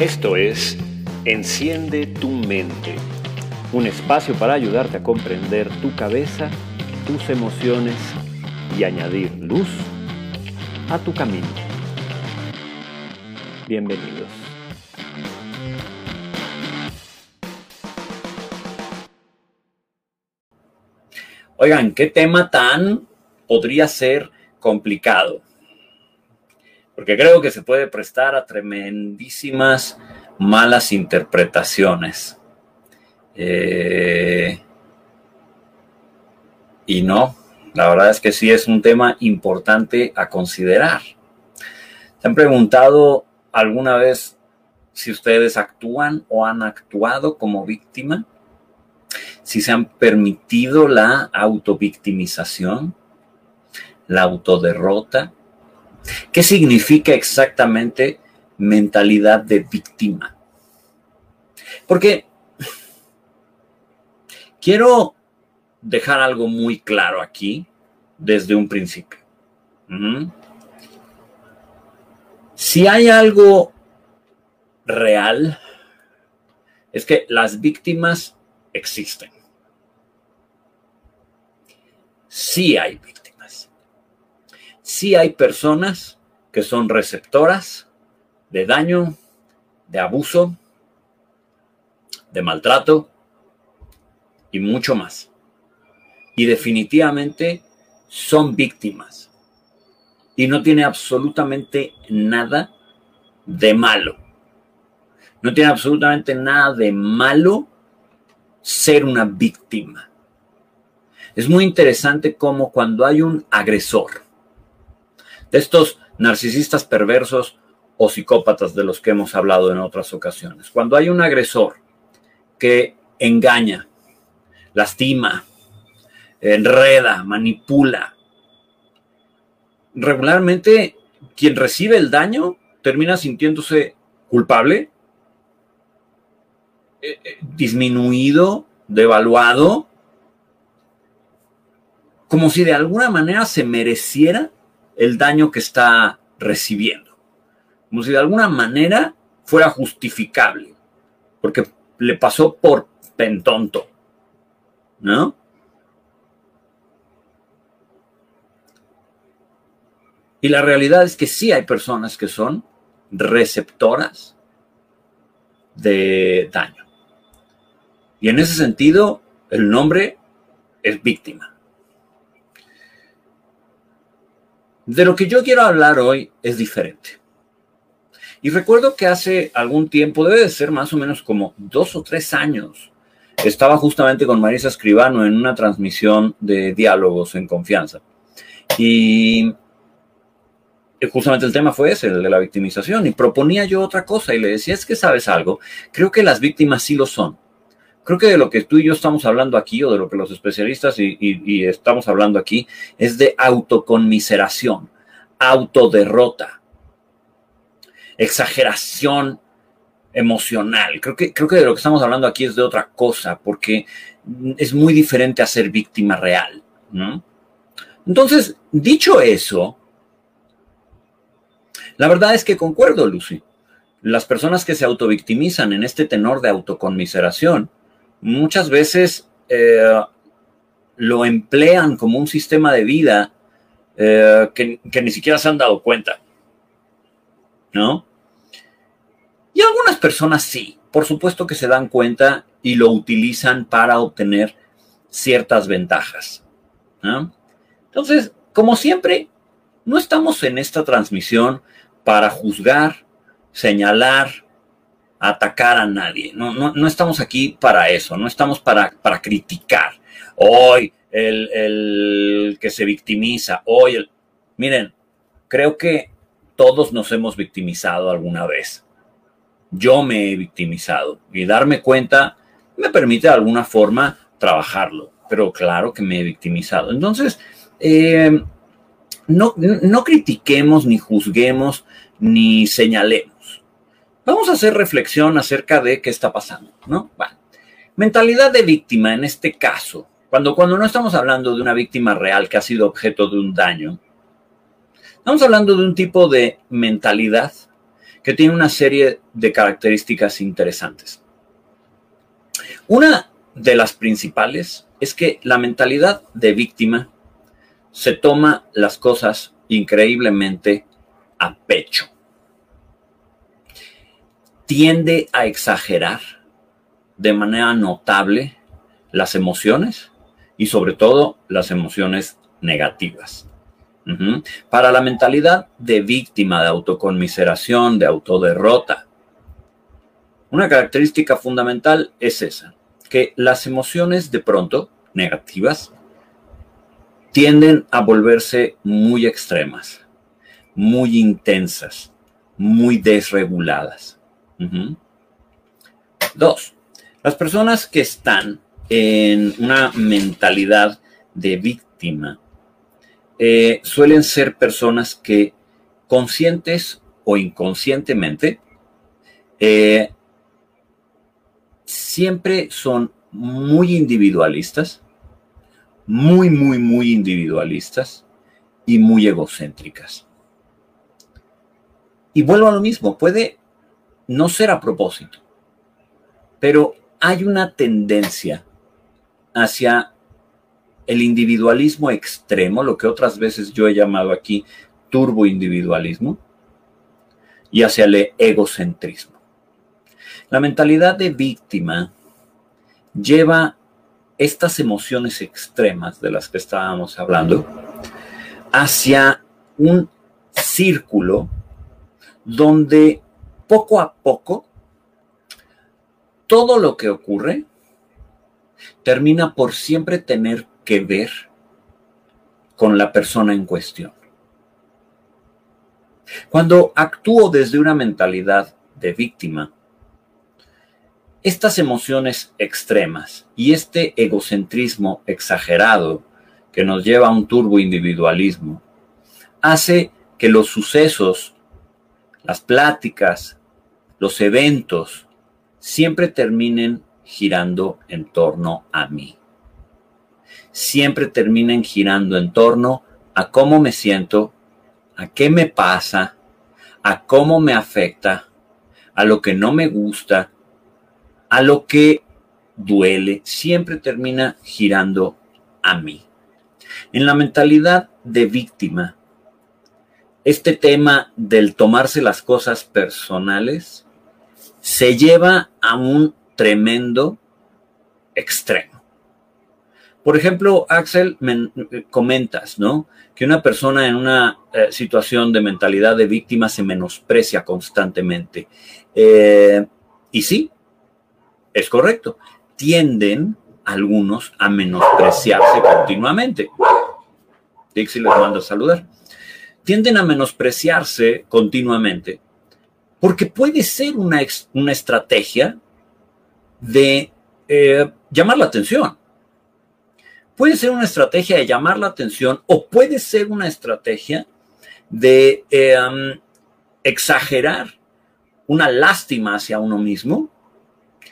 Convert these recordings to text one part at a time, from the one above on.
Esto es Enciende tu mente, un espacio para ayudarte a comprender tu cabeza, tus emociones y añadir luz a tu camino. Bienvenidos. Oigan, ¿qué tema tan podría ser complicado? Porque creo que se puede prestar a tremendísimas malas interpretaciones. Eh, y no, la verdad es que sí es un tema importante a considerar. ¿Se han preguntado alguna vez si ustedes actúan o han actuado como víctima? Si se han permitido la autovictimización, la autoderrota. ¿Qué significa exactamente mentalidad de víctima? Porque quiero dejar algo muy claro aquí desde un principio. Si hay algo real, es que las víctimas existen. Sí hay víctimas. Sí hay personas que son receptoras de daño, de abuso, de maltrato y mucho más. Y definitivamente son víctimas. Y no tiene absolutamente nada de malo. No tiene absolutamente nada de malo ser una víctima. Es muy interesante cómo cuando hay un agresor, estos narcisistas perversos o psicópatas de los que hemos hablado en otras ocasiones, cuando hay un agresor que engaña, lastima, enreda, manipula, regularmente quien recibe el daño termina sintiéndose culpable eh, eh, disminuido, devaluado, como si de alguna manera se mereciera el daño que está recibiendo, como si de alguna manera fuera justificable, porque le pasó por pentonto, ¿no? Y la realidad es que sí hay personas que son receptoras de daño. Y en ese sentido, el nombre es víctima. De lo que yo quiero hablar hoy es diferente. Y recuerdo que hace algún tiempo, debe de ser más o menos como dos o tres años, estaba justamente con Marisa Escribano en una transmisión de diálogos en confianza. Y justamente el tema fue ese, el de la victimización. Y proponía yo otra cosa y le decía, es que sabes algo, creo que las víctimas sí lo son creo que de lo que tú y yo estamos hablando aquí, o de lo que los especialistas y, estamos hablando aquí, es de autoconmiseración, autoderrota, exageración emocional. Creo que, creo que de lo que estamos hablando aquí es de otra cosa, porque es muy diferente a ser víctima real. Entonces, dicho eso, la verdad es que concuerdo, Lucy. Las personas que se autovictimizan en este tenor de autoconmiseración muchas veces eh, lo emplean como un sistema de vida eh, que, que, ni siquiera se han dado cuenta. ¿No? Y algunas personas sí, por supuesto que se dan cuenta y lo utilizan para obtener ciertas ventajas. ¿no? Entonces, como siempre, no estamos en esta transmisión para juzgar, señalar, atacar a nadie. No, no, estamos aquí para eso, no estamos para, para criticar. Hoy el, que se victimiza, hoy el... Miren, creo que todos nos hemos victimizado alguna vez. Yo me he victimizado y darme cuenta me permite de alguna forma trabajarlo, pero claro que me he victimizado. Entonces, eh, no, no critiquemos, ni juzguemos, ni señalemos Vamos a hacer reflexión acerca de qué está pasando, ¿no? Mentalidad de víctima en este caso, cuando, cuando no estamos hablando de una víctima real que ha sido objeto de un daño, estamos hablando de un tipo de mentalidad que tiene una serie de características interesantes. Una de las principales es que la mentalidad de víctima se toma las cosas increíblemente a pecho. Tiende a exagerar de manera notable las emociones y sobre todo las emociones negativas. Para la mentalidad de víctima, de autoconmiseración, de autoderrota, una característica fundamental es esa, que las emociones de pronto negativas tienden a volverse muy extremas, muy intensas, muy desreguladas. Dos, las personas que están en una mentalidad de víctima eh, suelen ser personas que conscientes o inconscientemente eh, siempre son muy individualistas, muy, muy, muy individualistas y muy egocéntricas. Y vuelvo a lo mismo, puede no ser a propósito, pero hay una tendencia hacia el individualismo extremo, lo que otras veces yo he llamado aquí turboindividualismo, y hacia el egocentrismo. La mentalidad de víctima lleva estas emociones extremas de las que estábamos hablando hacia un círculo donde poco a poco todo lo que ocurre termina por siempre tener que ver con la persona en cuestión. Cuando actúo desde una mentalidad de víctima, estas emociones extremas y este egocentrismo exagerado que nos lleva a un turbo individualismo hace que los sucesos, las pláticas, los eventos siempre terminen girando en torno a mí. Siempre terminen girando en torno a cómo me siento, a qué me pasa, a cómo me afecta, a lo que no me gusta, a lo que duele, siempre termina girando a mí. En la mentalidad de víctima, este tema del tomarse las cosas personales se lleva a un tremendo extremo. Por ejemplo, Axel, me, comentas, ¿no? Que una persona en una eh, situación de mentalidad de víctima se menosprecia constantemente. Eh, y sí, es correcto. Tienden algunos a menospreciarse continuamente. Dixie les manda a saludar. Tienden a menospreciarse continuamente porque puede ser una, una estrategia de eh, llamar la atención. Puede ser una estrategia de llamar la atención o puede ser una estrategia de eh, exagerar una lástima hacia uno mismo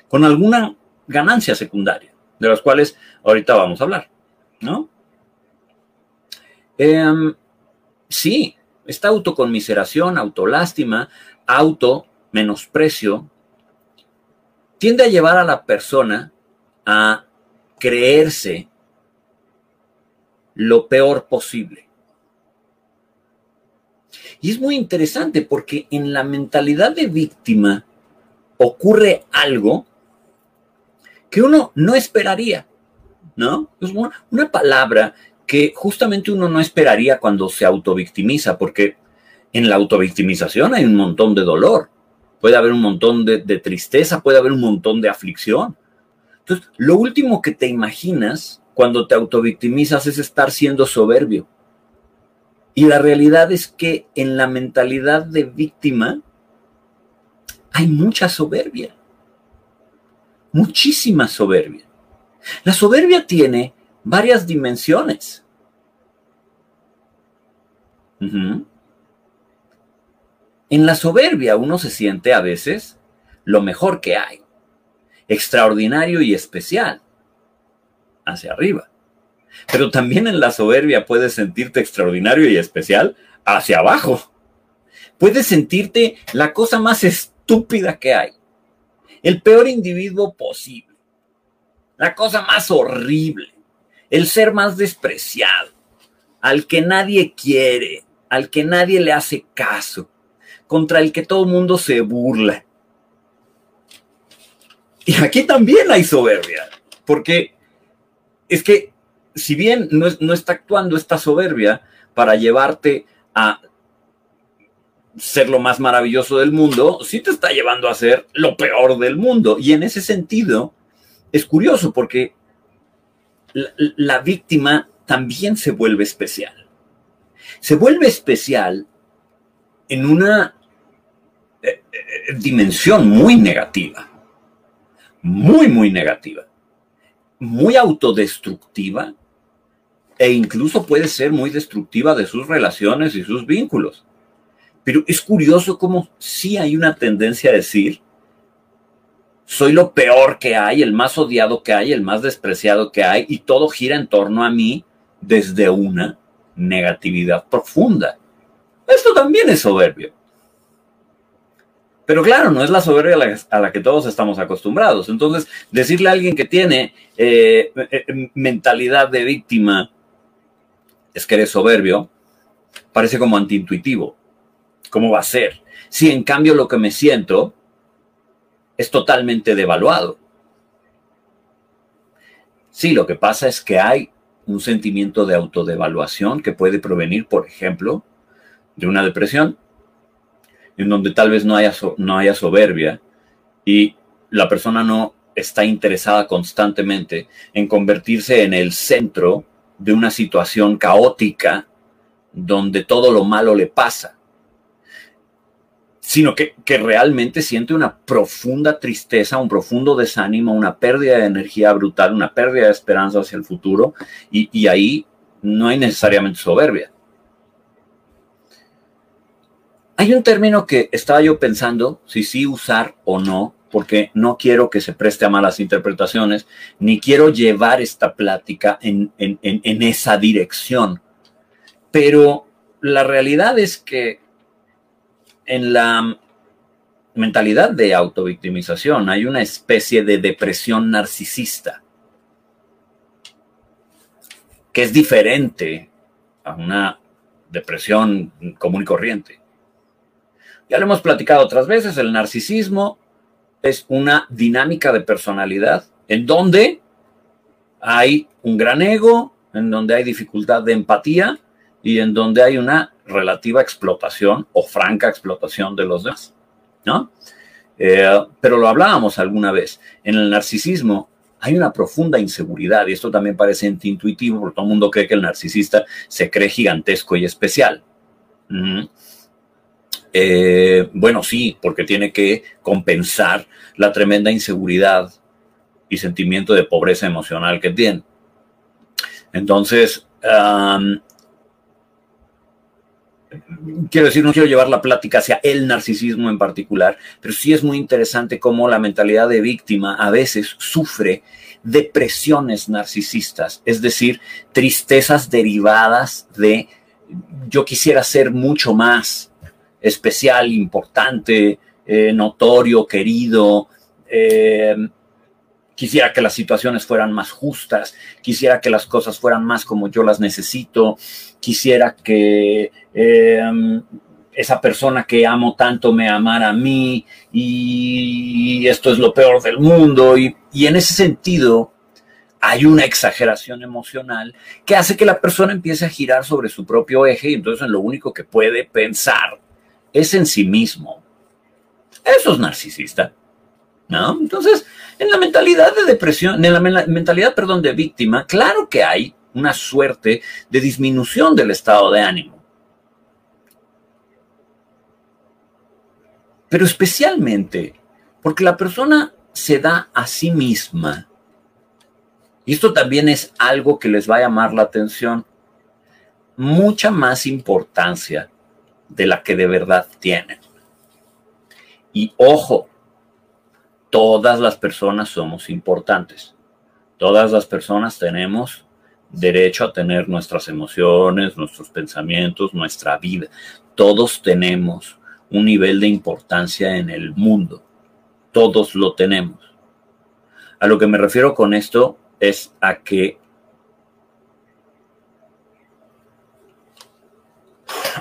con alguna ganancia secundaria, de las cuales ahorita vamos a hablar, ¿no? Em, sí, esta autoconmiseración, autolástima, auto menosprecio, tiende a llevar a la persona a creerse lo peor posible. Y es muy interesante porque en la mentalidad de víctima ocurre algo que uno no esperaría, ¿no? Es una, palabra que justamente uno no esperaría cuando se autovictimiza, porque en la autovictimización hay un montón de dolor, puede haber un montón de, tristeza, puede haber un montón de aflicción. Entonces, lo último que te imaginas cuando te autovictimizas es estar siendo soberbio. Y la realidad es que en la mentalidad de víctima hay mucha soberbia. Muchísima soberbia. La soberbia tiene varias dimensiones. En la soberbia uno se siente a veces lo mejor que hay, extraordinario y especial, hacia arriba. Pero también en la soberbia puedes sentirte extraordinario y especial hacia abajo. Puedes sentirte la cosa más estúpida que hay, el peor individuo posible, la cosa más horrible, el ser más despreciado, al que nadie quiere, al que nadie le hace caso, contra el que todo el mundo se burla. Y aquí también hay soberbia, porque es que si bien no, no está actuando esta soberbia para llevarte a ser lo más maravilloso del mundo, sí te está llevando a ser lo peor del mundo. Y en ese sentido, es curioso porque la, víctima también se vuelve especial. Se vuelve especial en una eh, eh, dimensión muy negativa, muy, muy negativa, muy autodestructiva e incluso puede ser muy destructiva de sus relaciones y sus vínculos. Pero es curioso cómo sí hay una tendencia a decir, soy lo peor que hay, el más odiado que hay, el más despreciado que hay, y todo gira en torno a mí desde una negatividad profunda. Esto también es soberbio. Pero claro, no es la soberbia a la, que todos estamos acostumbrados. Entonces, decirle a alguien que tiene eh, eh, mentalidad de víctima es que eres soberbio, parece como antiintuitivo. ¿Cómo va a ser? Si en cambio lo que me siento es totalmente devaluado. Sí, lo que pasa es que hay un sentimiento de autodevaluación que puede provenir, por ejemplo, de una depresión, en donde tal vez no haya, no haya soberbia y la persona no está interesada constantemente en convertirse en el centro de una situación caótica donde todo lo malo le pasa sino que, realmente siente una profunda tristeza, un profundo desánimo, una pérdida de energía brutal, una pérdida de esperanza hacia el futuro, y, ahí no hay necesariamente soberbia. Hay un término que estaba yo pensando si sí usar o no, porque no quiero que se preste a malas interpretaciones, ni quiero llevar esta plática en, en esa dirección. Pero la realidad es que en la mentalidad de autovictimización hay una especie de depresión narcisista que es diferente a una depresión común y corriente. Ya lo hemos platicado otras veces, el narcisismo es una dinámica de personalidad en donde hay un gran ego, en donde hay dificultad de empatía y en donde hay una relativa explotación o franca explotación de los demás, ¿no? Eh, pero lo hablábamos alguna vez. En el narcisismo hay una profunda inseguridad y esto también parece intuitivo porque todo el mundo cree que el narcisista se cree gigantesco y especial. Eh, bueno, sí, porque tiene que compensar la tremenda inseguridad y sentimiento de pobreza emocional que tiene. Entonces, quiero decir, no quiero llevar la plática hacia el narcisismo en particular, pero sí es muy interesante cómo la mentalidad de víctima a veces sufre depresiones narcisistas, es decir, tristezas derivadas de yo quisiera ser mucho más especial, importante, eh, notorio, querido, eh, quisiera que las situaciones fueran más justas, quisiera que las cosas fueran más como yo las necesito, quisiera que em, esa persona que amo tanto me amara a mí y esto es lo peor del mundo. Y, y en ese sentido hay una exageración emocional que hace que la persona empiece a girar sobre su propio eje y entonces lo único que puede pensar es en sí mismo. Eso es narcisista. ¿No? Entonces, en la mentalidad de depresión, en la mentalidad, perdón, de víctima, claro que hay una suerte de disminución del estado de ánimo. Pero especialmente porque la persona se da a sí misma. Y esto también es algo que les va a llamar la atención. Mucha más importancia de la que de verdad tienen. Y ojo, todas las personas somos importantes. Todas las personas tenemos derecho a tener nuestras emociones, nuestros pensamientos, nuestra vida. Todos tenemos un nivel de importancia en el mundo. Todos lo tenemos. A lo que me refiero con esto es a que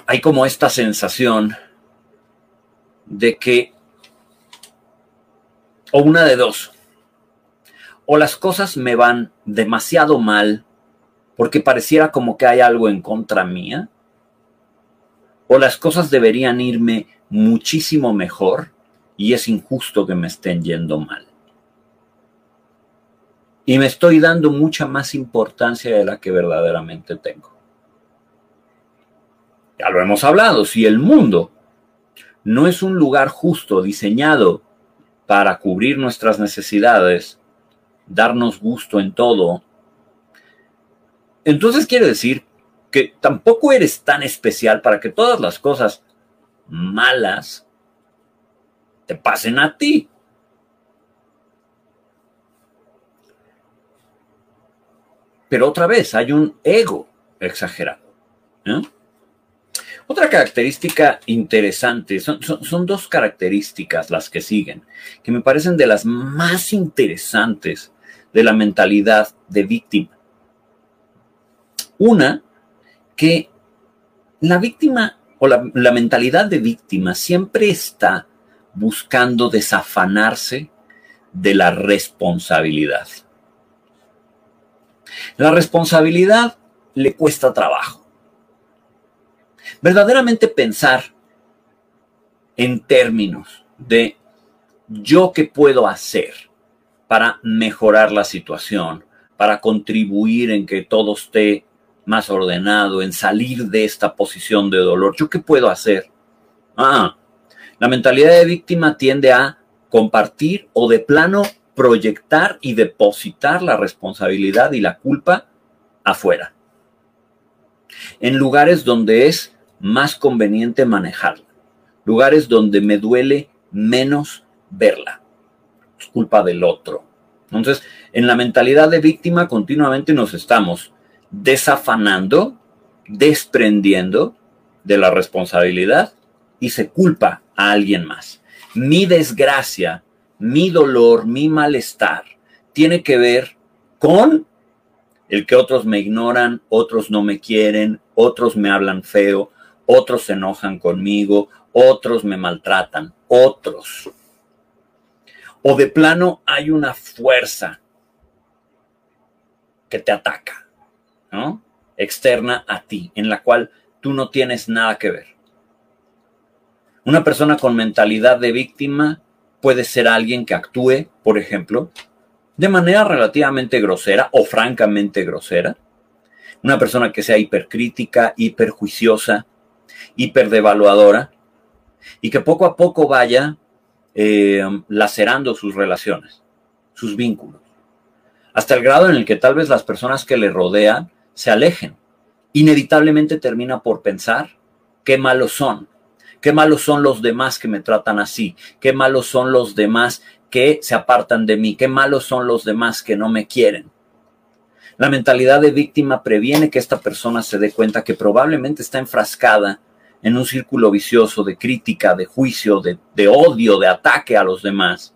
hay como esta sensación de que, o una de dos, o las cosas me van demasiado mal porque pareciera como que hay algo en contra mía, o las cosas deberían irme muchísimo mejor y es injusto que me estén yendo mal. Y me estoy dando mucha más importancia de la que verdaderamente tengo. Ya lo hemos hablado, si el mundo no es un lugar justo diseñado para cubrir nuestras necesidades, darnos gusto en todo, entonces quiere decir que tampoco eres tan especial para que todas las cosas malas te pasen a ti. Pero otra vez, hay un ego exagerado. Otra característica interesante, son, son, dos características las que siguen, que me parecen de las más interesantes de la mentalidad de víctima. Una, que la víctima o la, la mentalidad de víctima siempre está buscando desafanarse de la responsabilidad. La responsabilidad le cuesta trabajo. Verdaderamente pensar en términos de yo qué puedo hacer para mejorar la situación, para contribuir en que todo esté más ordenado, en salir de esta posición de dolor. ¿Yo qué puedo hacer? Ah, la mentalidad de víctima tiende a compartir o de plano proyectar y depositar la responsabilidad y la culpa afuera. En lugares donde es más conveniente manejarla. Lugares donde me duele menos verla. Es culpa del otro. Entonces, en la mentalidad de víctima continuamente nos estamos desafanando, desprendiendo de la responsabilidad y se culpa a alguien más. Mi desgracia, mi dolor, mi malestar tiene que ver con el que otros me ignoran, otros no me quieren, otros me hablan feo, otros se enojan conmigo, otros me maltratan, otros. O de plano hay una fuerza que te ataca Externa a ti, en la cual tú no tienes nada que ver. Una persona con mentalidad de víctima puede ser alguien que actúe, por ejemplo, de manera relativamente grosera o francamente grosera. Una persona que sea hipercrítica, hiperjuiciosa, hiperdevaluadora y que poco a poco vaya eh, lacerando sus relaciones, sus vínculos, hasta el grado en el que tal vez las personas que le rodean se alejen. Inevitablemente termina por pensar qué malos son, qué malos son los demás que me tratan así, qué malos son los demás que se apartan de mí, qué malos son los demás que no me quieren. La mentalidad de víctima previene que esta persona se dé cuenta que probablemente está enfrascada en un círculo vicioso de crítica, de juicio, de, odio, de ataque a los demás.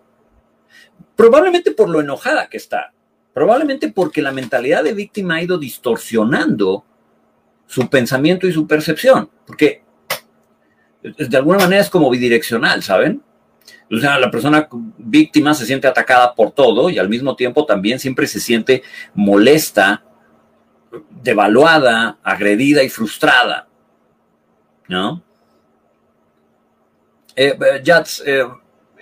Probablemente por lo enojada que está, Probablemente porque la mentalidad de víctima ha ido distorsionando su pensamiento y su percepción, porque de alguna manera es como bidireccional, ¿saben? O sea, la persona víctima se siente atacada por todo y al mismo tiempo también siempre se siente molesta, devaluada, agredida y frustrada. ¿No? Eh, eh, eh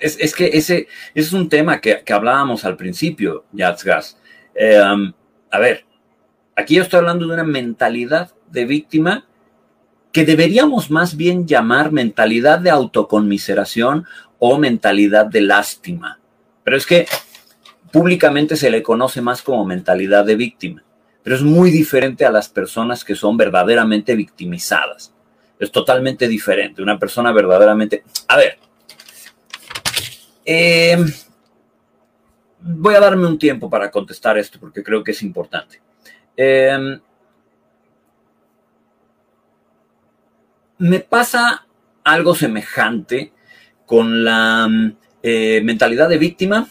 es, que ese, es un tema que, que hablábamos al principio, Jats Gas. Eh, um, a ver, aquí yo estoy hablando de una mentalidad de víctima que deberíamos más bien llamar mentalidad de autoconmiseración o mentalidad de lástima. Pero es que públicamente se le conoce más como mentalidad de víctima, pero es muy diferente a las personas que son verdaderamente victimizadas. Es totalmente diferente. Una persona verdaderamente... A ver. Eh, voy a darme un tiempo para contestar esto porque creo que es importante. Em, me pasa algo semejante con la eh, mentalidad de víctima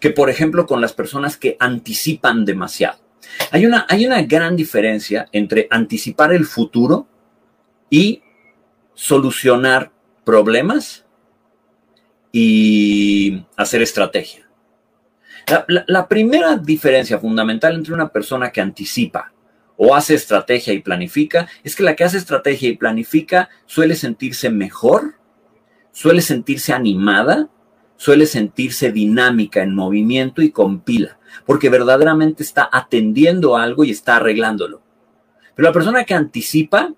que, por ejemplo, con las personas que anticipan demasiado. Hay una, hay una gran diferencia entre anticipar el futuro y solucionar problemas y hacer estrategia. La, primera diferencia fundamental entre una persona que anticipa o hace estrategia y planifica es que la que hace estrategia y planifica suele sentirse mejor, suele sentirse animada, suele sentirse dinámica en movimiento y con pila, porque verdaderamente está atendiendo algo y está arreglándolo. Pero la persona que anticipa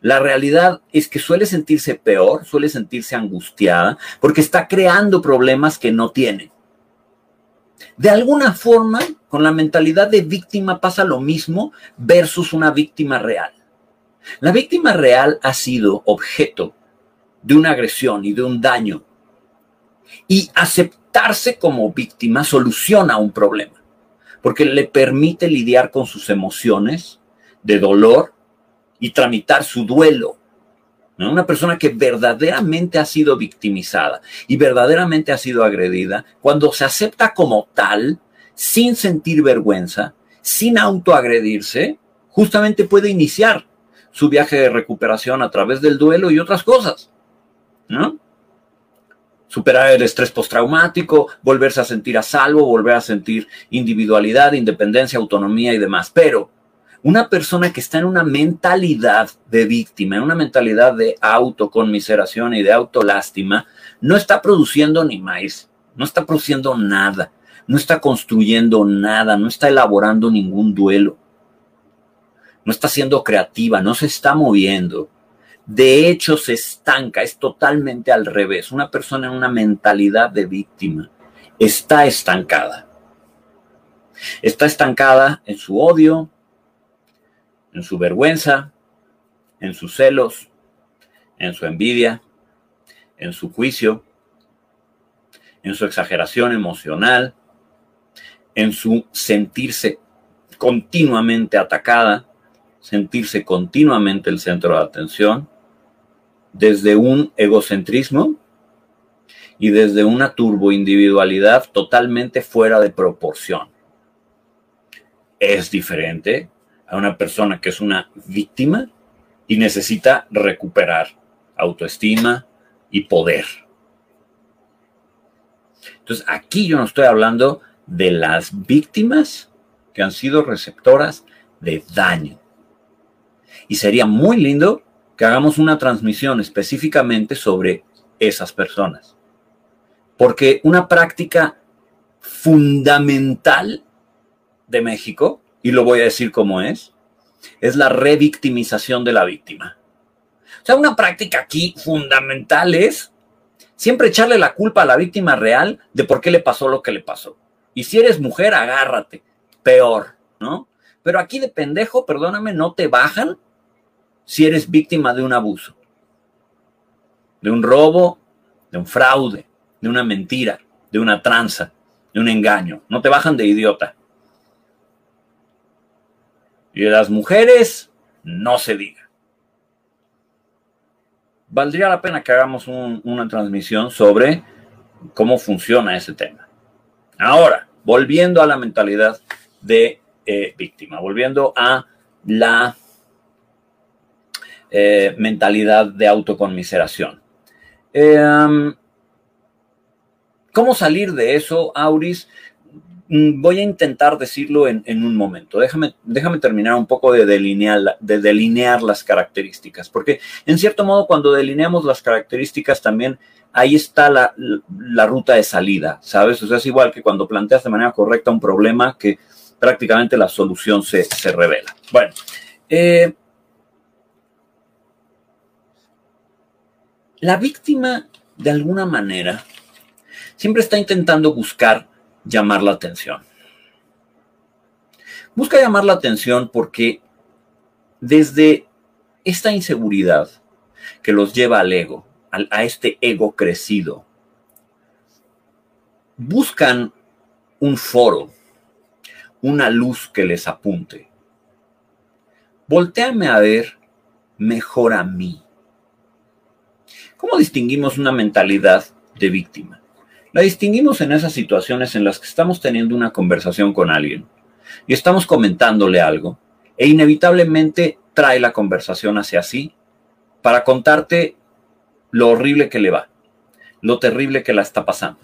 la realidad es que suele sentirse peor, suele sentirse angustiada, porque está creando problemas que no tiene. De alguna forma, con la mentalidad de víctima pasa lo mismo versus una víctima real. La víctima real ha sido objeto de una agresión y de un daño. Y aceptarse como víctima soluciona un problema, porque le permite lidiar con sus emociones de dolor, y tramitar su duelo. Una persona que verdaderamente ha sido victimizada y verdaderamente ha sido agredida, cuando se acepta como tal, sin sentir vergüenza, sin autoagredirse, justamente puede iniciar su viaje de recuperación a través del duelo y otras cosas. Superar el estrés postraumático, volverse a sentir a salvo, volver a sentir individualidad, independencia, autonomía y demás. Pero una persona que está en una mentalidad de víctima, en una mentalidad de autoconmiseración y de autolástima, no está produciendo ni más, no está produciendo nada, no está construyendo nada, no está elaborando ningún duelo, no está siendo creativa, no se está moviendo. De hecho, se estanca, es totalmente al revés. Una persona en una mentalidad de víctima está estancada. Está estancada en su odio, en su vergüenza, en sus celos, en su envidia, en su juicio, en su exageración emocional, en su sentirse continuamente atacada, sentirse continuamente el centro de atención, desde un egocentrismo y desde una turboindividualidad totalmente fuera de proporción. Es diferente a una persona que es una víctima y necesita recuperar autoestima y poder. Entonces, aquí yo no estoy hablando de las víctimas que han sido receptoras de daño. Y sería muy lindo que hagamos una transmisión específicamente sobre esas personas. Porque una práctica fundamental de México y lo voy a decir como es, es la revictimización de la víctima. O sea, una práctica aquí fundamental es siempre echarle la culpa a la víctima real de por qué le pasó lo que le pasó. Y si eres mujer, agárrate. Peor, ¿no? Pero aquí de pendejo, perdóname, no te bajan si eres víctima de un abuso, de un robo, de un fraude, de una mentira, de una tranza, de un engaño. No te bajan de idiota. Y las mujeres, no se diga. Valdría la pena que hagamos una transmisión sobre cómo funciona ese tema. Ahora, volviendo a la mentalidad de eh, víctima, volviendo a la eh, mentalidad de autoconmiseración. Em, ¿Cómo salir de eso, Auris? Mm, voy a intentar decirlo en, un momento. Déjame, déjame, terminar un poco de delinear, de delinear las características, porque en cierto modo cuando delineamos las características también ahí está la, ruta de salida, ¿sabes? O sea, es igual que cuando planteas de manera correcta un problema que prácticamente la solución se, revela. Bueno, eh, la víctima de alguna manera siempre está intentando buscar llamar la atención. Busca llamar la atención porque desde esta inseguridad que los lleva al ego, a este ego crecido, buscan un foro, una luz que les apunte. Voltéame a ver mejor a mí. ¿Cómo distinguimos una mentalidad de víctima? La distinguimos en esas situaciones en las que estamos teniendo una conversación con alguien y estamos comentándole algo e inevitablemente trae la conversación hacia sí para contarte lo horrible que le va, lo terrible que la está pasando.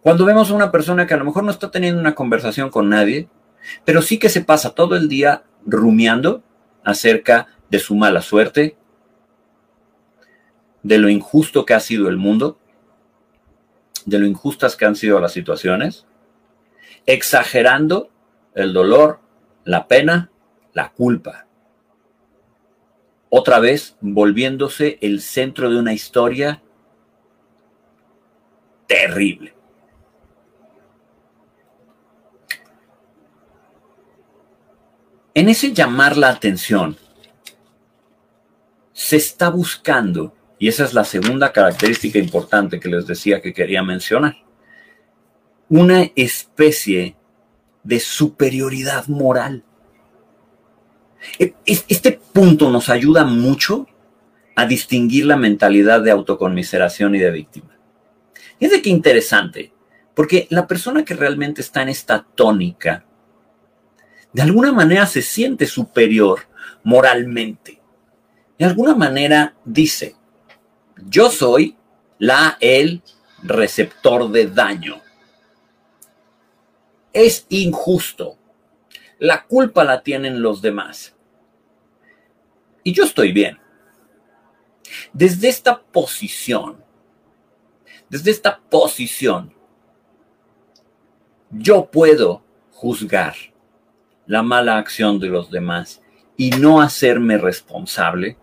Cuando vemos a una persona que a lo mejor no está teniendo una conversación con nadie, pero sí que se pasa todo el día rumiando acerca de su mala suerte, de lo injusto que ha sido el mundo, de lo injustas que han sido las situaciones, exagerando el dolor, la pena, la culpa. Otra vez volviéndose el centro de una historia terrible. En ese llamar la atención, se está buscando, y esa es la segunda característica importante que les decía que quería mencionar, una especie de superioridad moral. E, este punto nos ayuda mucho a distinguir la mentalidad de autoconmiseración y de víctima. Es de qué interesante, porque la persona que realmente está en esta tónica de alguna manera se siente superior moralmente. De alguna manera dice, yo soy la, el receptor de daño. Es injusto. La culpa la tienen los demás. Y yo estoy bien. Desde esta posición, desde esta posición, yo puedo juzgar la mala acción de los demás y no hacerme responsable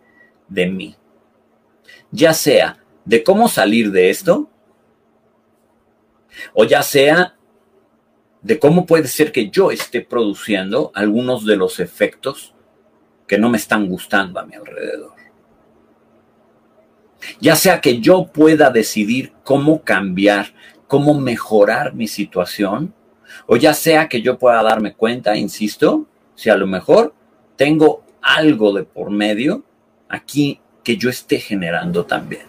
de mí. Ya sea de cómo salir de esto, o ya sea de cómo puede ser que yo esté produciendo algunos de los efectos que no me están gustando a mi alrededor. Ya sea que yo pueda decidir cómo cambiar, cómo mejorar mi situación, o ya sea que yo pueda darme cuenta, insisto, si a lo mejor tengo algo de por medio aquí que yo esté generando también.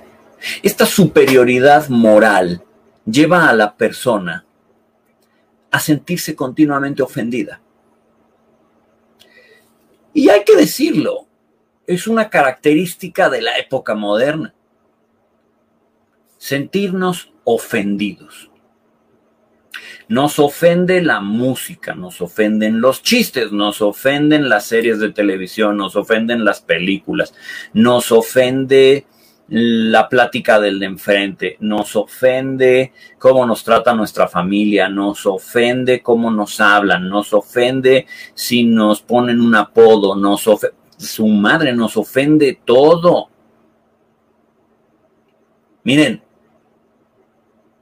Esta superioridad moral lleva a la persona a sentirse continuamente ofendida. Y hay que decirlo, es una característica de la época moderna. Sentirnos ofendidos. Nos ofende la música, nos ofenden los chistes, nos ofenden las series de televisión, nos ofenden las películas, nos ofende la plática del de enfrente, nos ofende cómo nos trata nuestra familia, nos ofende cómo nos hablan, nos ofende si nos ponen un apodo, nos ofende, su madre nos ofende todo. Miren,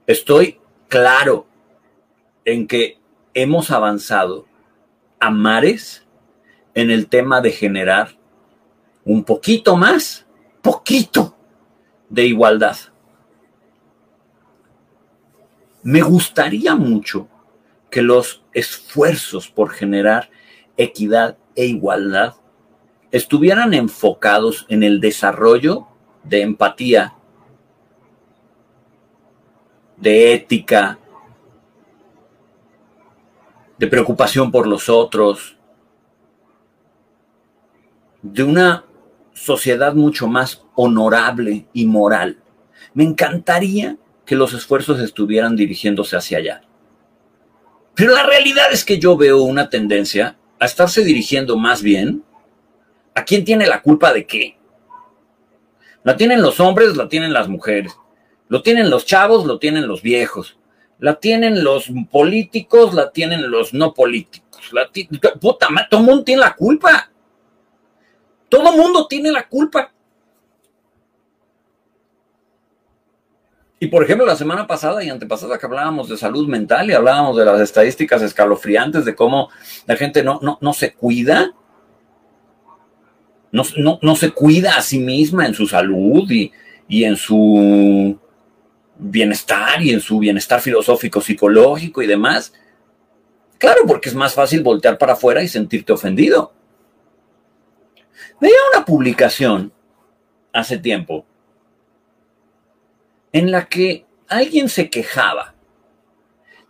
estoy claro, en que hemos avanzado a mares en el tema de generar un poquito más, poquito de igualdad. Me gustaría mucho que los esfuerzos por generar equidad e igualdad estuvieran enfocados en el desarrollo de empatía, de ética, de preocupación por los otros, de una sociedad mucho más honorable y moral. Me encantaría que los esfuerzos estuvieran dirigiéndose hacia allá. Pero la realidad es que yo veo una tendencia a estarse dirigiendo más bien a quién tiene la culpa de qué. La tienen los hombres, la tienen las mujeres. Lo tienen los chavos, lo tienen los viejos la tienen los políticos, la tienen los no políticos. Puta, todo el mundo tiene la culpa. Todo mundo tiene la culpa. Y por ejemplo, la semana pasada y antepasada que hablábamos de salud mental y hablábamos de las estadísticas escalofriantes de cómo la gente no, no, no se cuida, no, no, se cuida a sí misma en su salud y, y en su bienestar y en su bienestar filosófico, psicológico y demás. Claro, porque es más fácil voltear para afuera y sentirte ofendido. Veía una publicación hace tiempo en la que alguien se quejaba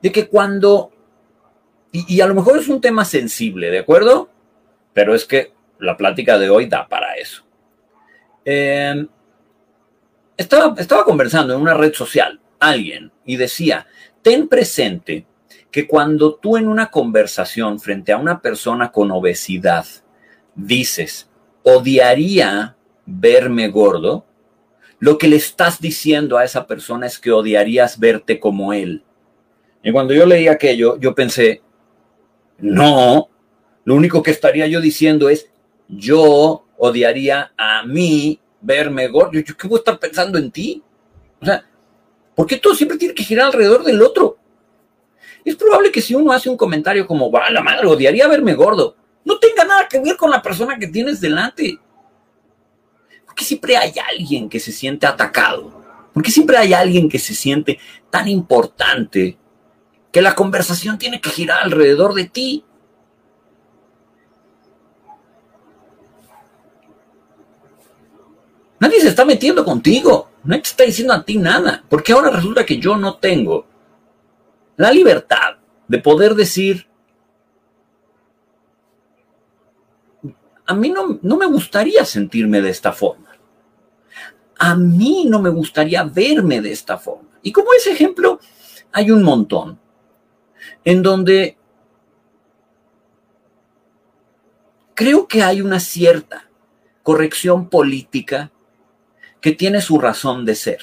de que cuando, y, a lo mejor es un tema sensible, ¿de acuerdo? Pero es que la plática de hoy da para eso. Em, estaba, estaba conversando en una red social alguien y decía, ten presente que cuando tú en una conversación frente a una persona con obesidad dices, odiaría verme gordo, lo que le estás diciendo a esa persona es que odiarías verte como él. Y cuando yo leí aquello, yo pensé, no, lo único que estaría yo diciendo es, yo odiaría a mí verme gordo. Yo, ¿qué voy a estar pensando en ti? O sea, ¿por qué todo siempre tiene que girar alrededor del otro? Es probable que si uno hace un comentario como, va la madre, odiaría verme gordo, no tenga nada que ver con la persona que tienes delante. Porque siempre hay alguien que se siente atacado. Porque siempre hay alguien que se siente tan importante que la conversación tiene que girar alrededor de ti. Nadie se está metiendo contigo. Nadie te está diciendo a ti nada. Porque ahora resulta que yo no tengo la libertad de poder decir, a mí no, no me gustaría sentirme de esta forma. A mí no me gustaría verme de esta forma. Y como ese ejemplo, hay un montón en donde creo que hay una cierta corrección política que tiene su razón de ser.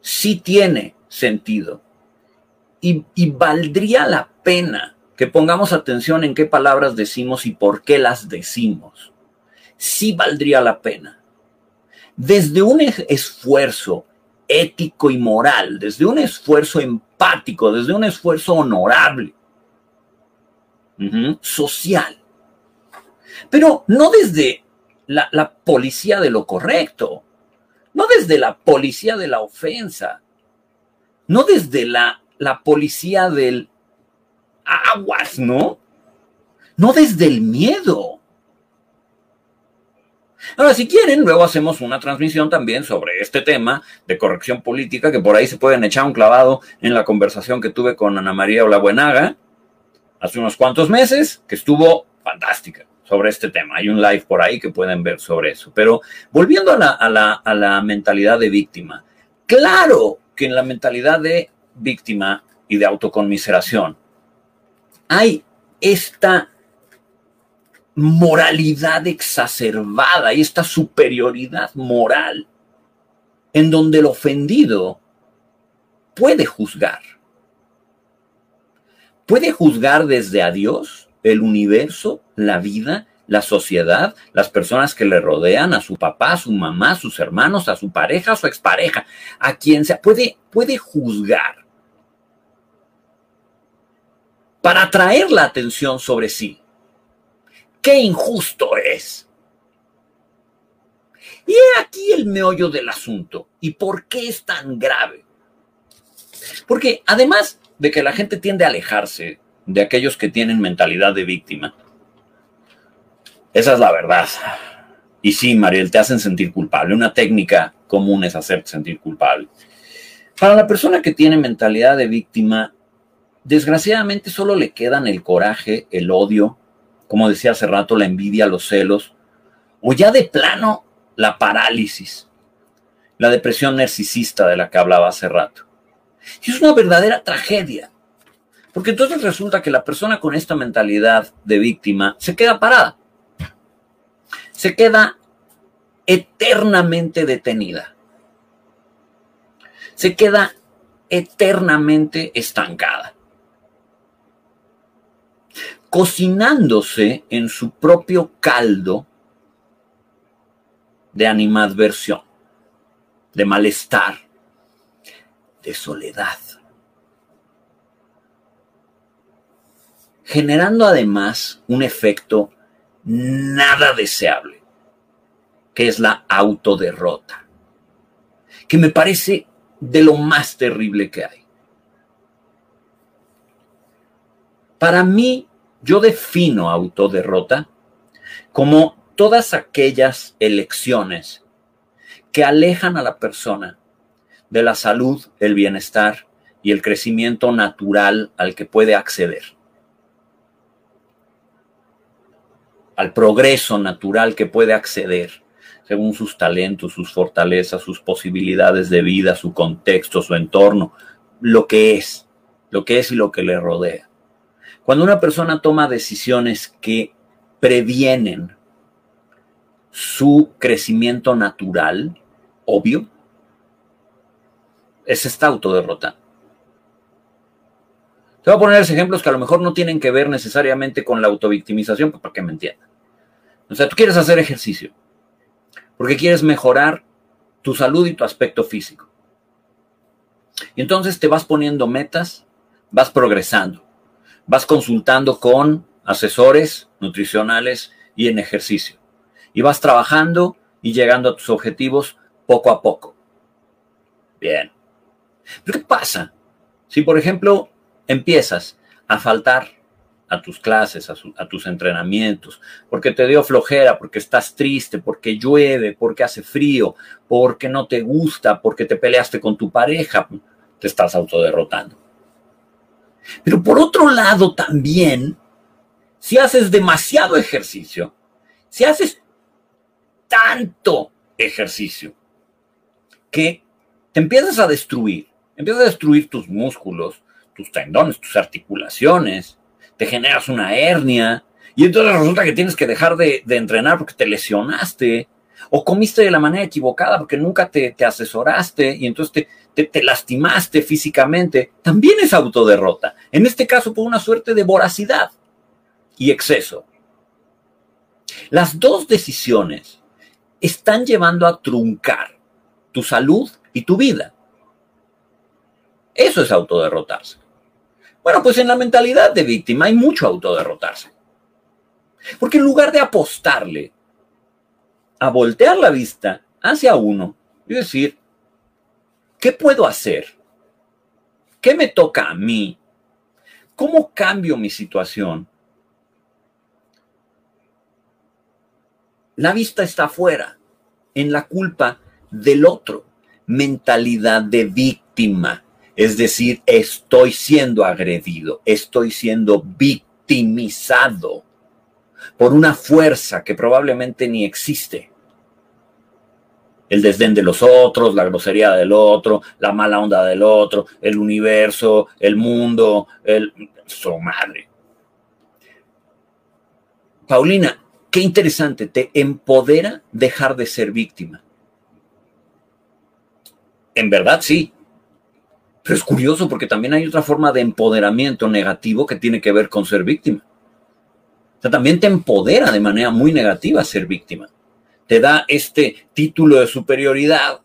Sí tiene sentido. Y, valdría la pena que pongamos atención en qué palabras decimos y por qué las decimos. Sí valdría la pena. Desde un esfuerzo ético y moral, desde un esfuerzo empático, desde un esfuerzo honorable, social. Pero no desde la, la, policía de lo correcto, no desde la policía de la ofensa, no desde la, la policía del aguas, ¿no? No desde el miedo. Ahora, si quieren, luego hacemos una transmisión también sobre este tema de corrección política, que por ahí se pueden echar un clavado en la conversación que tuve con Ana María Olabuenaga hace unos cuantos meses, que estuvo fantástica sobre este tema. Hay un live por ahí que pueden ver sobre eso. Pero volviendo a la, a la, a la mentalidad de víctima, claro que en la mentalidad de víctima y de autoconmiseración hay esta moralidad exacerbada y esta superioridad moral en donde el ofendido puede juzgar. Puede juzgar desde a Dios, el universo, la vida, la sociedad, las personas que le rodean, a su papá, a su mamá, a sus hermanos, a su pareja, a su expareja, a quien sea, puede, puede juzgar para atraer la atención sobre sí. ¡Qué injusto es! Y he aquí el meollo del asunto. ¿Y por qué es tan grave? Porque además de que la gente tiende a alejarse de aquellos que tienen mentalidad de víctima, esa es la verdad. Y sí, Mariel, te hacen sentir culpable. Una técnica común es hacerte sentir culpable. Para la persona que tiene mentalidad de víctima, desgraciadamente solo le quedan el coraje, el odio, como decía hace rato, la envidia, los celos, o ya de plano la parálisis, la depresión narcisista de la que hablaba hace rato. Y es una verdadera tragedia, porque entonces resulta que la persona con esta mentalidad de víctima se queda parada se queda eternamente detenida. Se queda eternamente estancada. Cocinándose en su propio caldo de animadversión, de malestar, de soledad. Generando además un efecto nada deseable, que es la autoderrota, que me parece de lo más terrible que hay. Para mí, yo defino autoderrota como todas aquellas elecciones que alejan a la persona de la salud, el bienestar y el crecimiento natural al que puede acceder. Al progreso natural que puede acceder según sus talentos, sus fortalezas, sus posibilidades de vida, su contexto, su entorno, lo que es, lo que es y lo que le rodea. Cuando una persona toma decisiones que previenen su crecimiento natural, obvio, es esta autoderrota. Te voy a poner ejemplos que a lo mejor no tienen que ver necesariamente con la autovictimización, para que me entiendan. O sea, tú quieres hacer ejercicio porque quieres mejorar tu salud y tu aspecto físico. Y entonces te vas poniendo metas, vas progresando, vas consultando con asesores nutricionales y en ejercicio. Y vas trabajando y llegando a tus objetivos poco a poco. Bien. Pero ¿qué pasa si, por ejemplo, empiezas a faltar a tus clases, a, tus entrenamientos, porque te dio flojera, porque estás triste, porque llueve, porque hace frío, porque no te gusta, porque te peleaste con tu pareja, te estás autoderrotando. Pero por otro lado también, si haces demasiado ejercicio, si haces tanto ejercicio, que te empiezas a destruir, empiezas a destruir tus músculos, tus tendones, tus articulaciones, te generas una hernia y entonces resulta que tienes que dejar de, entrenar porque te lesionaste o comiste de la manera equivocada porque nunca te, asesoraste y entonces te, te, lastimaste físicamente, también es autoderrota. En este caso por una suerte de voracidad y exceso. Las dos decisiones están llevando a truncar tu salud y tu vida. Eso es autoderrotarse. Bueno, pues en la mentalidad de víctima hay mucho autoderrotarse. Porque en lugar de apostarle a voltear la vista hacia uno y decir, ¿qué puedo hacer? ¿Qué me toca a mí? ¿Cómo cambio mi situación? La vista está afuera, en la culpa del otro, mentalidad de víctima. Es decir, estoy siendo agredido, estoy siendo victimizado por una fuerza que probablemente ni existe. El desdén de los otros, la grosería del otro, la mala onda del otro, el universo, el mundo, el... su madre. Paulina, qué interesante, te empodera dejar de ser víctima. En verdad sí, pero es curioso porque también hay otra forma de empoderamiento negativo que tiene que ver con ser víctima. O sea, también te empodera de manera muy negativa ser víctima. Te da este título de superioridad,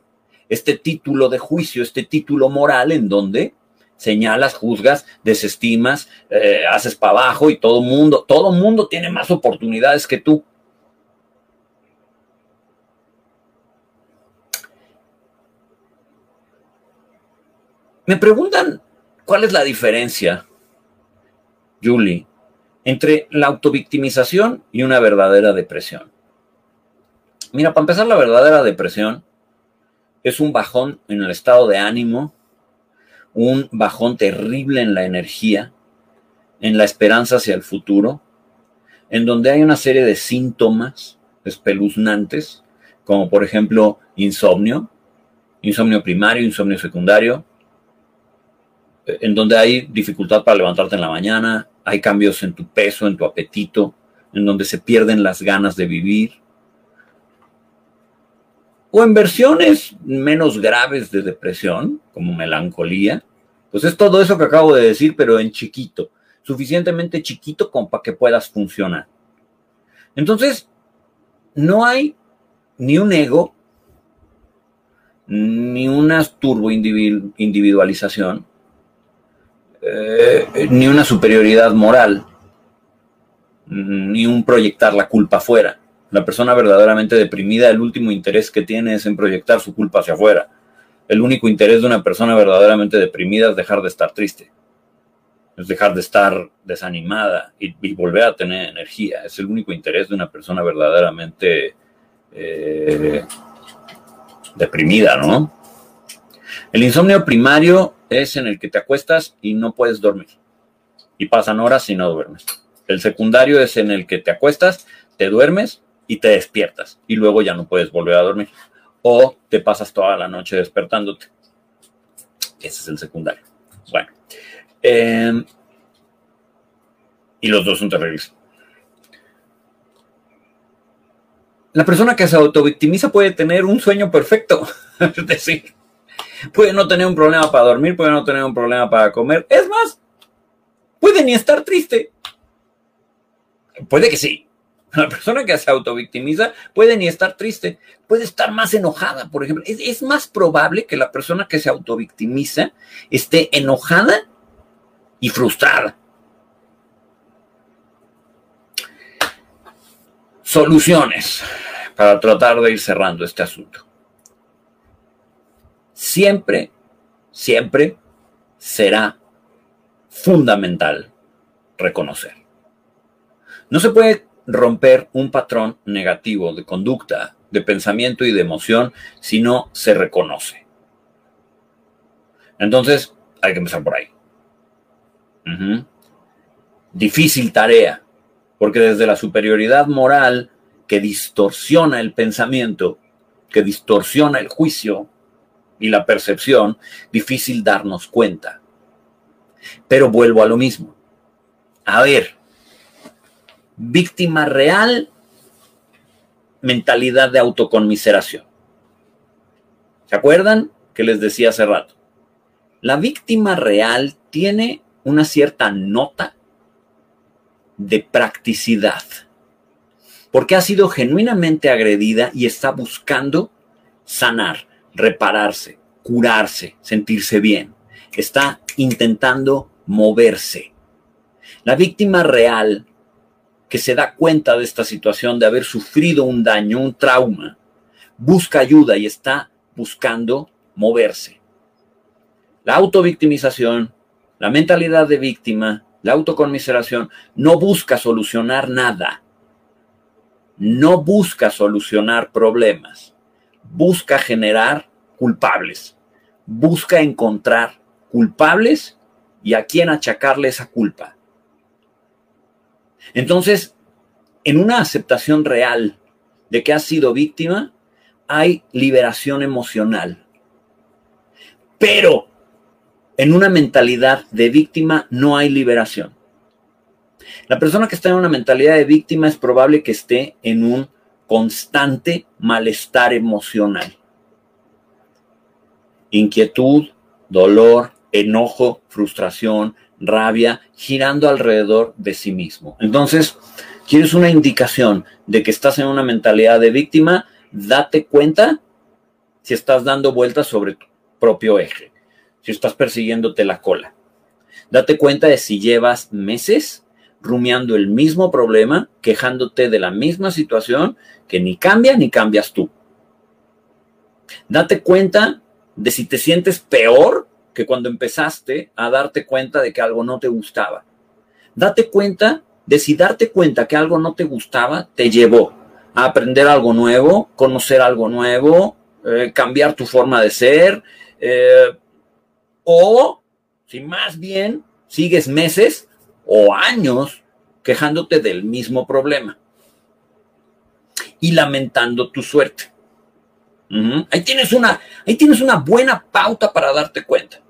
este título de juicio, este título moral en donde señalas, juzgas, desestimas, eh, haces para abajo y todo mundo, todo mundo tiene más oportunidades que tú. Me preguntan cuál es la diferencia, Julie, entre la autovictimización y una verdadera depresión. Mira, para empezar, la verdadera depresión es un bajón en el estado de ánimo, un bajón terrible en la energía, en la esperanza hacia el futuro, en donde hay una serie de síntomas espeluznantes, como por ejemplo insomnio, insomnio primario, insomnio secundario, en donde hay dificultad para levantarte en la mañana, hay cambios en tu peso, en tu apetito, en donde se pierden las ganas de vivir. O en versiones menos graves de depresión, como melancolía, pues es todo eso que acabo de decir, pero en chiquito, suficientemente chiquito como para que puedas funcionar. Entonces, no hay ni un ego, ni una turbo individualización, eh, ni una superioridad moral, ni un proyectar la culpa afuera. La persona verdaderamente deprimida, el último interés que tiene es en proyectar su culpa hacia afuera. El único interés de una persona verdaderamente deprimida es dejar de estar triste. es dejar de estar desanimada y, volver a tener energía. Es el único interés de una persona verdaderamente eh, deprimida, ¿no? El insomnio primario es en el que te acuestas y no puedes dormir. Y pasan horas y no duermes. El secundario es en el que te acuestas, te duermes y te despiertas. Y luego ya no puedes volver a dormir. O te pasas toda la noche despertándote. Ese es el secundario. Bueno. Em, y los dos son terribles. La persona que se autovictimiza puede tener un sueño perfecto. es decir, puede no tener un problema para dormir, puede no tener un problema para comer. Es más, puede ni estar triste. Puede que sí. La persona que se autovictimiza puede ni estar triste, puede estar más enojada, por ejemplo. Es, más probable que la persona que se autovictimiza esté enojada y frustrada. Soluciones para tratar de ir cerrando este asunto. Siempre, siempre será fundamental reconocer. No se puede romper un patrón negativo de conducta, de pensamiento y de emoción si no se reconoce. Entonces, hay que empezar por ahí. Difícil tarea, porque desde la superioridad moral que distorsiona el pensamiento, que distorsiona el juicio y la percepción, difícil darnos cuenta. Pero vuelvo a lo mismo. A ver, víctima real, mentalidad de autoconmiseración. ¿Se acuerdan que les decía hace rato? La víctima real tiene una cierta nota de practicidad, porque ha sido genuinamente agredida y está buscando sanar, repararse, curarse, sentirse bien. Está intentando moverse. La víctima real que se da cuenta de esta situación, de haber sufrido un daño, un trauma, busca ayuda y está buscando moverse. La autovictimización la mentalidad de víctima, la autoconmiseración, no busca solucionar nada. No busca solucionar problemas. Busca generar culpables. Busca encontrar culpables y a quién achacarle esa culpa. Entonces, en una aceptación real de que has sido víctima, hay liberación emocional. Pero en una mentalidad de víctima no hay liberación. La persona que está en una mentalidad de víctima es probable que esté en un constante malestar emocional. Inquietud, dolor, enojo, frustración, rabia, girando alrededor de sí mismo. Entonces, ¿quieres una indicación de que estás en una mentalidad de víctima? Date cuenta si estás dando vueltas sobre tu propio eje si estás persiguiéndote la cola. Date cuenta de si llevas meses rumiando el mismo problema, quejándote de la misma situación que ni cambia ni cambias tú. Date cuenta de si te sientes peor que cuando empezaste a darte cuenta de que algo no te gustaba. Date cuenta de si darte cuenta que algo no te gustaba te llevó a aprender algo nuevo, conocer algo nuevo, eh, cambiar tu forma de ser, eh, o si más bien sigues meses o años quejándote del mismo problema y lamentando tu suerte. ahí, tienes una, ahí tienes una buena pauta para darte cuenta.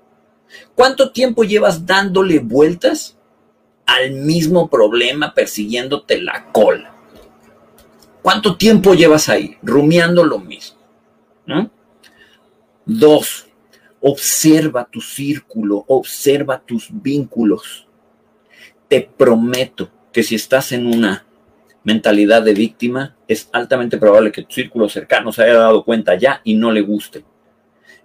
¿Cuánto tiempo llevas dándole vueltas al mismo problema persiguiéndote la cola? ¿Cuánto tiempo llevas ahí rumiando lo mismo? Dos, Observa tu círculo, observa tus vínculos. Te prometo que si estás en una mentalidad de víctima, es altamente probable que tu círculo cercano se haya dado cuenta ya y no le guste.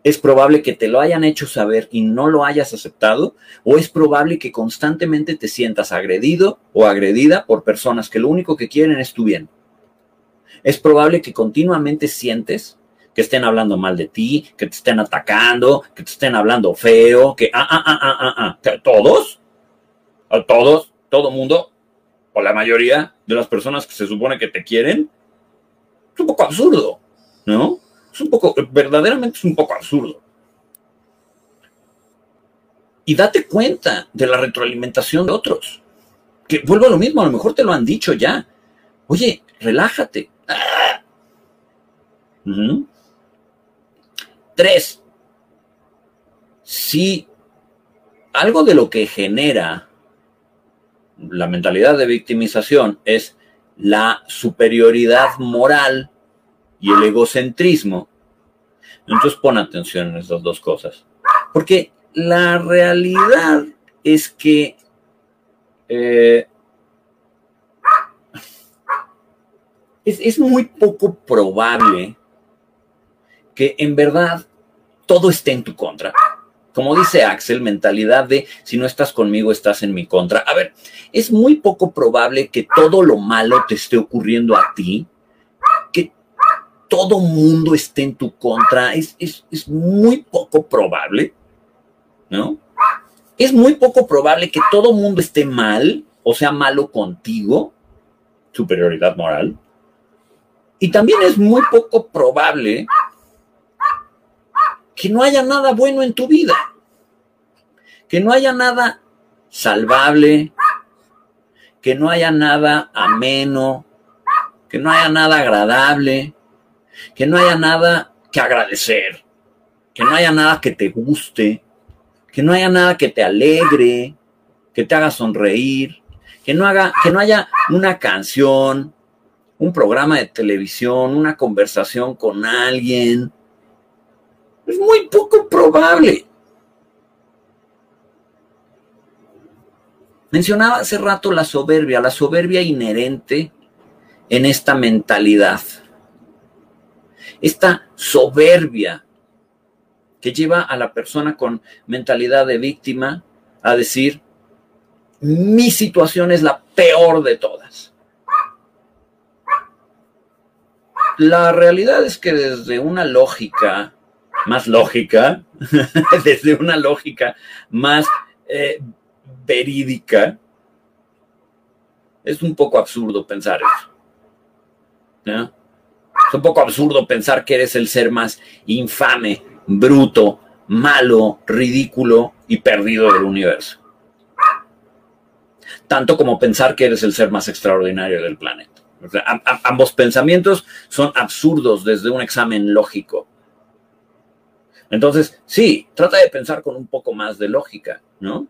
Es probable que te lo hayan hecho saber y no lo hayas aceptado, o es probable que constantemente te sientas agredido o agredida por personas que lo único que quieren es tu bien. Es probable que continuamente sientes que estén hablando mal de ti, que te estén atacando, que te estén hablando feo, que ah, ah, ah, ah, ah, ah, todos. a todos, todo mundo, o la mayoría de las personas que se supone que te quieren, es un poco absurdo, ¿no? Es un poco, verdaderamente es un poco absurdo. Y date cuenta de la retroalimentación de otros. Que vuelvo a lo mismo, a lo mejor te lo han dicho ya. Oye, relájate. Tres, si algo de lo que genera la mentalidad de victimización es la superioridad moral y el egocentrismo, entonces pon atención en estas dos cosas. Porque la realidad es que eh, es, es muy poco probable que en verdad todo esté en tu contra. Como dice Axel, mentalidad de si no estás conmigo, estás en mi contra. A ver, es muy poco probable que todo lo malo te esté ocurriendo a ti, que todo mundo esté en tu contra. Es, es muy poco probable, ¿no? Es muy poco probable que todo mundo esté mal, o sea, malo contigo, superioridad moral. Y también es muy poco probable que no haya nada bueno en tu vida, que no haya nada salvable, que no haya nada ameno, que no haya nada agradable, que no haya nada que agradecer, que no haya nada que te guste, que no haya nada que te alegre, que te haga sonreír, que no haga, que no haya una canción, un programa de televisión, una conversación con alguien, es muy poco probable. Mencionaba hace rato la soberbia, la soberbia inherente en esta mentalidad. Esta soberbia que lleva a la persona con mentalidad de víctima a decir, mi situación es la peor de todas. La realidad es que desde una lógica más lógica, desde una lógica más eh, verídica, es un poco absurdo pensar eso. Es un poco absurdo pensar que eres el ser más infame, bruto, malo, ridículo y perdido del universo. Tanto como pensar que eres el ser más extraordinario del planeta. ambos pensamientos son absurdos desde un examen lógico. Entonces, sí, trata de pensar con un poco más de lógica, ¿no?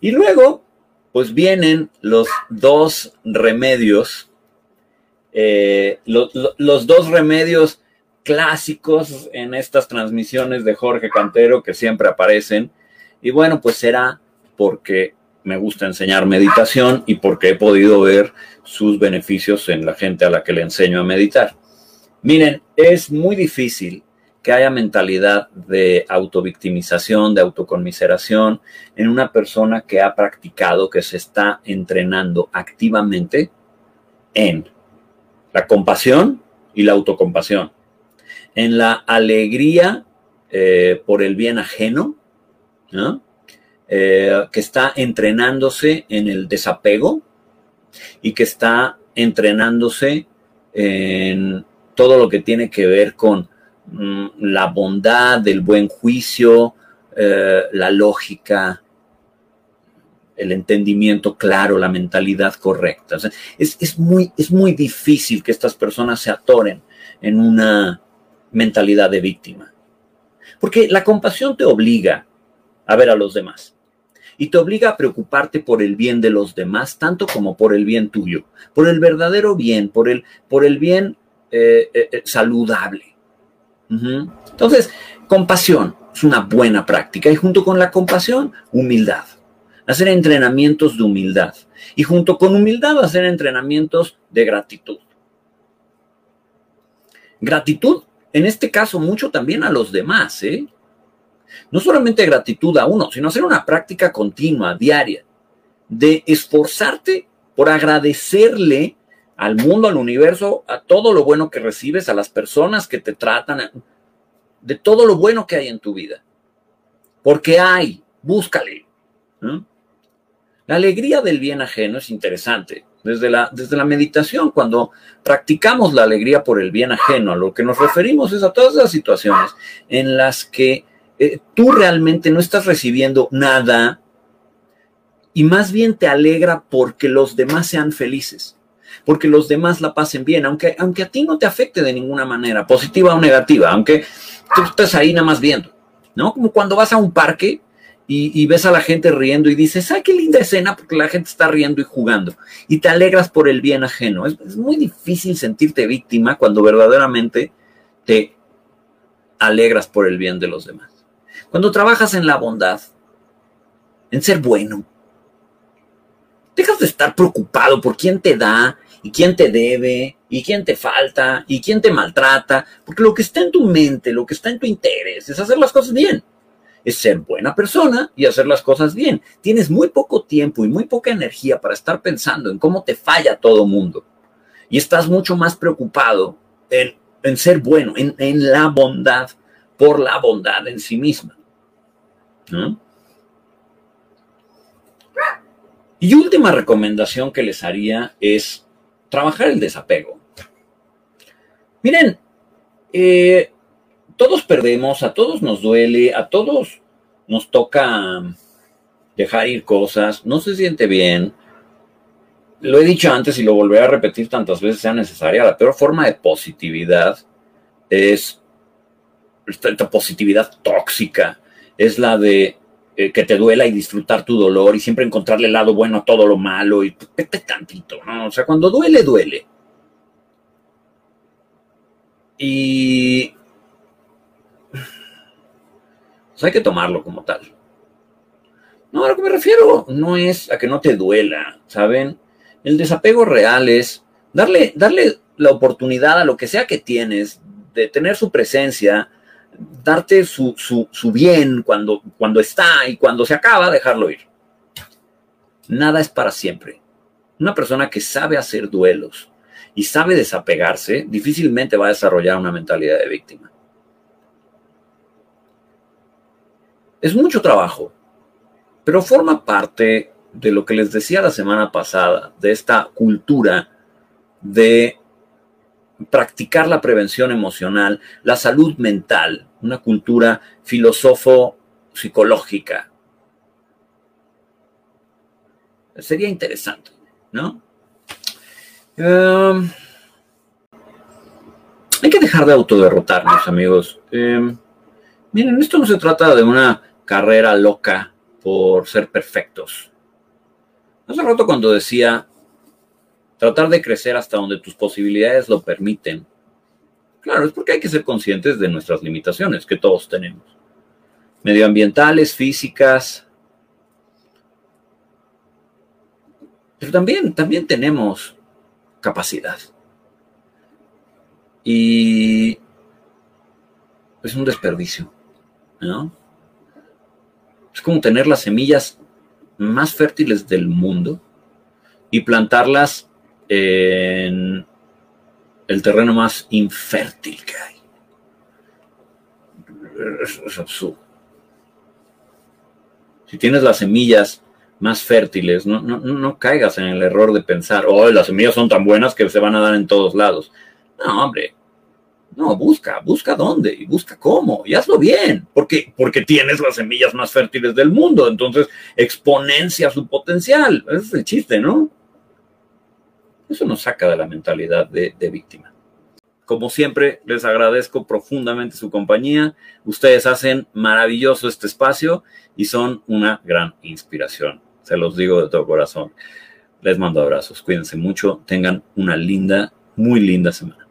Y luego, pues vienen los dos remedios, eh, los dos remedios clásicos en estas transmisiones de Jorge Cantero que siempre aparecen. Y bueno, pues será porque me gusta enseñar meditación y porque he podido ver sus beneficios en la gente a la que le enseño a meditar. Miren, es muy difícil que haya mentalidad de autovictimización, de autoconmiseración en una persona que ha practicado, que se está entrenando activamente en la compasión y la autocompasión, en la alegría eh, por el bien ajeno, eh, que está entrenándose en el desapego y que está entrenándose en todo lo que tiene que ver con la bondad, el buen juicio, eh, la lógica, el entendimiento claro, la mentalidad correcta. es, muy, es muy difícil que estas personas se atoren en una mentalidad de víctima. Porque la compasión te obliga a ver a los demás y te obliga a preocuparte por el bien de los demás, tanto como por el bien tuyo, por el verdadero bien, por el, por el bien eh, eh, saludable. Entonces, compasión es una buena práctica y junto con la compasión, humildad. Hacer entrenamientos de humildad y junto con humildad hacer entrenamientos de gratitud. Gratitud, en este caso, mucho también a los demás, ¿eh? No solamente gratitud a uno, sino hacer una práctica continua, diaria, de esforzarte por agradecerle al mundo, al universo, a todo lo bueno que recibes, a las personas que te tratan, de todo lo bueno que hay en tu vida. Porque hay, búscale. La alegría del bien ajeno es interesante. Desde la, desde la meditación, cuando practicamos la alegría por el bien ajeno, a lo que nos referimos es a todas las situaciones en las que eh, tú realmente no estás recibiendo nada y más bien te alegra porque los demás sean felices, porque los demás la pasen bien, aunque, aunque a ti no te afecte de ninguna manera, positiva o negativa, aunque tú estés ahí nada más viendo, ¿no? Como cuando vas a un parque y, ves a la gente riendo y dices, ¡ay, qué linda escena! Porque la gente está riendo y jugando. Y te alegras por el bien ajeno. Es, muy difícil sentirte víctima cuando verdaderamente te alegras por el bien de los demás. Cuando trabajas en la bondad, en ser bueno, dejas de estar preocupado por quién te da y quién te debe y quién te falta y quién te maltrata, porque lo que está en tu mente, lo que está en tu interés es hacer las cosas bien es ser buena persona y hacer las cosas bien. Tienes muy poco tiempo y muy poca energía para estar pensando en cómo te falla todo mundo. Y estás mucho más preocupado en, ser bueno, en, la bondad, por la bondad en sí misma. Y última recomendación que les haría es trabajar el desapego. Miren, eh, todos perdemos, a todos nos duele, a todos nos toca dejar ir cosas, no se siente bien. Lo he dicho antes y lo volveré a repetir tantas veces sea necesaria. La peor forma de positividad es esta, positividad tóxica, es la de eh, que te duela y disfrutar tu dolor y siempre encontrarle el lado bueno a todo lo malo y vete tantito, ¿no? O sea, cuando duele, duele. Y pues hay que tomarlo como tal. No, a lo que me refiero no es a que no te duela, ¿saben? El desapego real es darle, darle la oportunidad a lo que sea que tienes de tener su presencia, darte su, su, bien cuando, cuando está y cuando se acaba, dejarlo ir. Nada es para siempre. Una persona que sabe hacer duelos y sabe desapegarse difícilmente va a desarrollar una mentalidad de víctima. Es mucho trabajo, pero forma parte de lo que les decía la semana pasada, de esta cultura de practicar la prevención emocional, la salud mental, una cultura filosofo-psicológica. Sería interesante, ¿no? Em, hay que dejar de autoderrotarnos, amigos. Em, miren, esto no se trata de una carrera loca por ser perfectos. Hace rato cuando decía tratar de crecer hasta donde tus posibilidades lo permiten. Claro, es porque hay que ser conscientes de nuestras limitaciones que todos tenemos. Medioambientales, físicas. Pero también, también tenemos capacidad. Y es un desperdicio, ¿no? Es como tener las semillas más fértiles del mundo y plantarlas en el terreno más infértil que hay. Es, absurdo. Si tienes las semillas más fértiles, no, no, caigas en el error de pensar, oh, las semillas son tan buenas que se van a dar en todos lados. No, hombre, no, busca, busca dónde y busca cómo y hazlo bien, porque, porque tienes las semillas más fértiles del mundo, entonces exponencia su potencial. Ese es el chiste, ¿no? Eso nos saca de la mentalidad de, de víctima. Como siempre, les agradezco profundamente su compañía. Ustedes hacen maravilloso este espacio y son una gran inspiración. Se los digo de todo corazón. Les mando abrazos. Cuídense mucho. Tengan una linda, muy linda semana.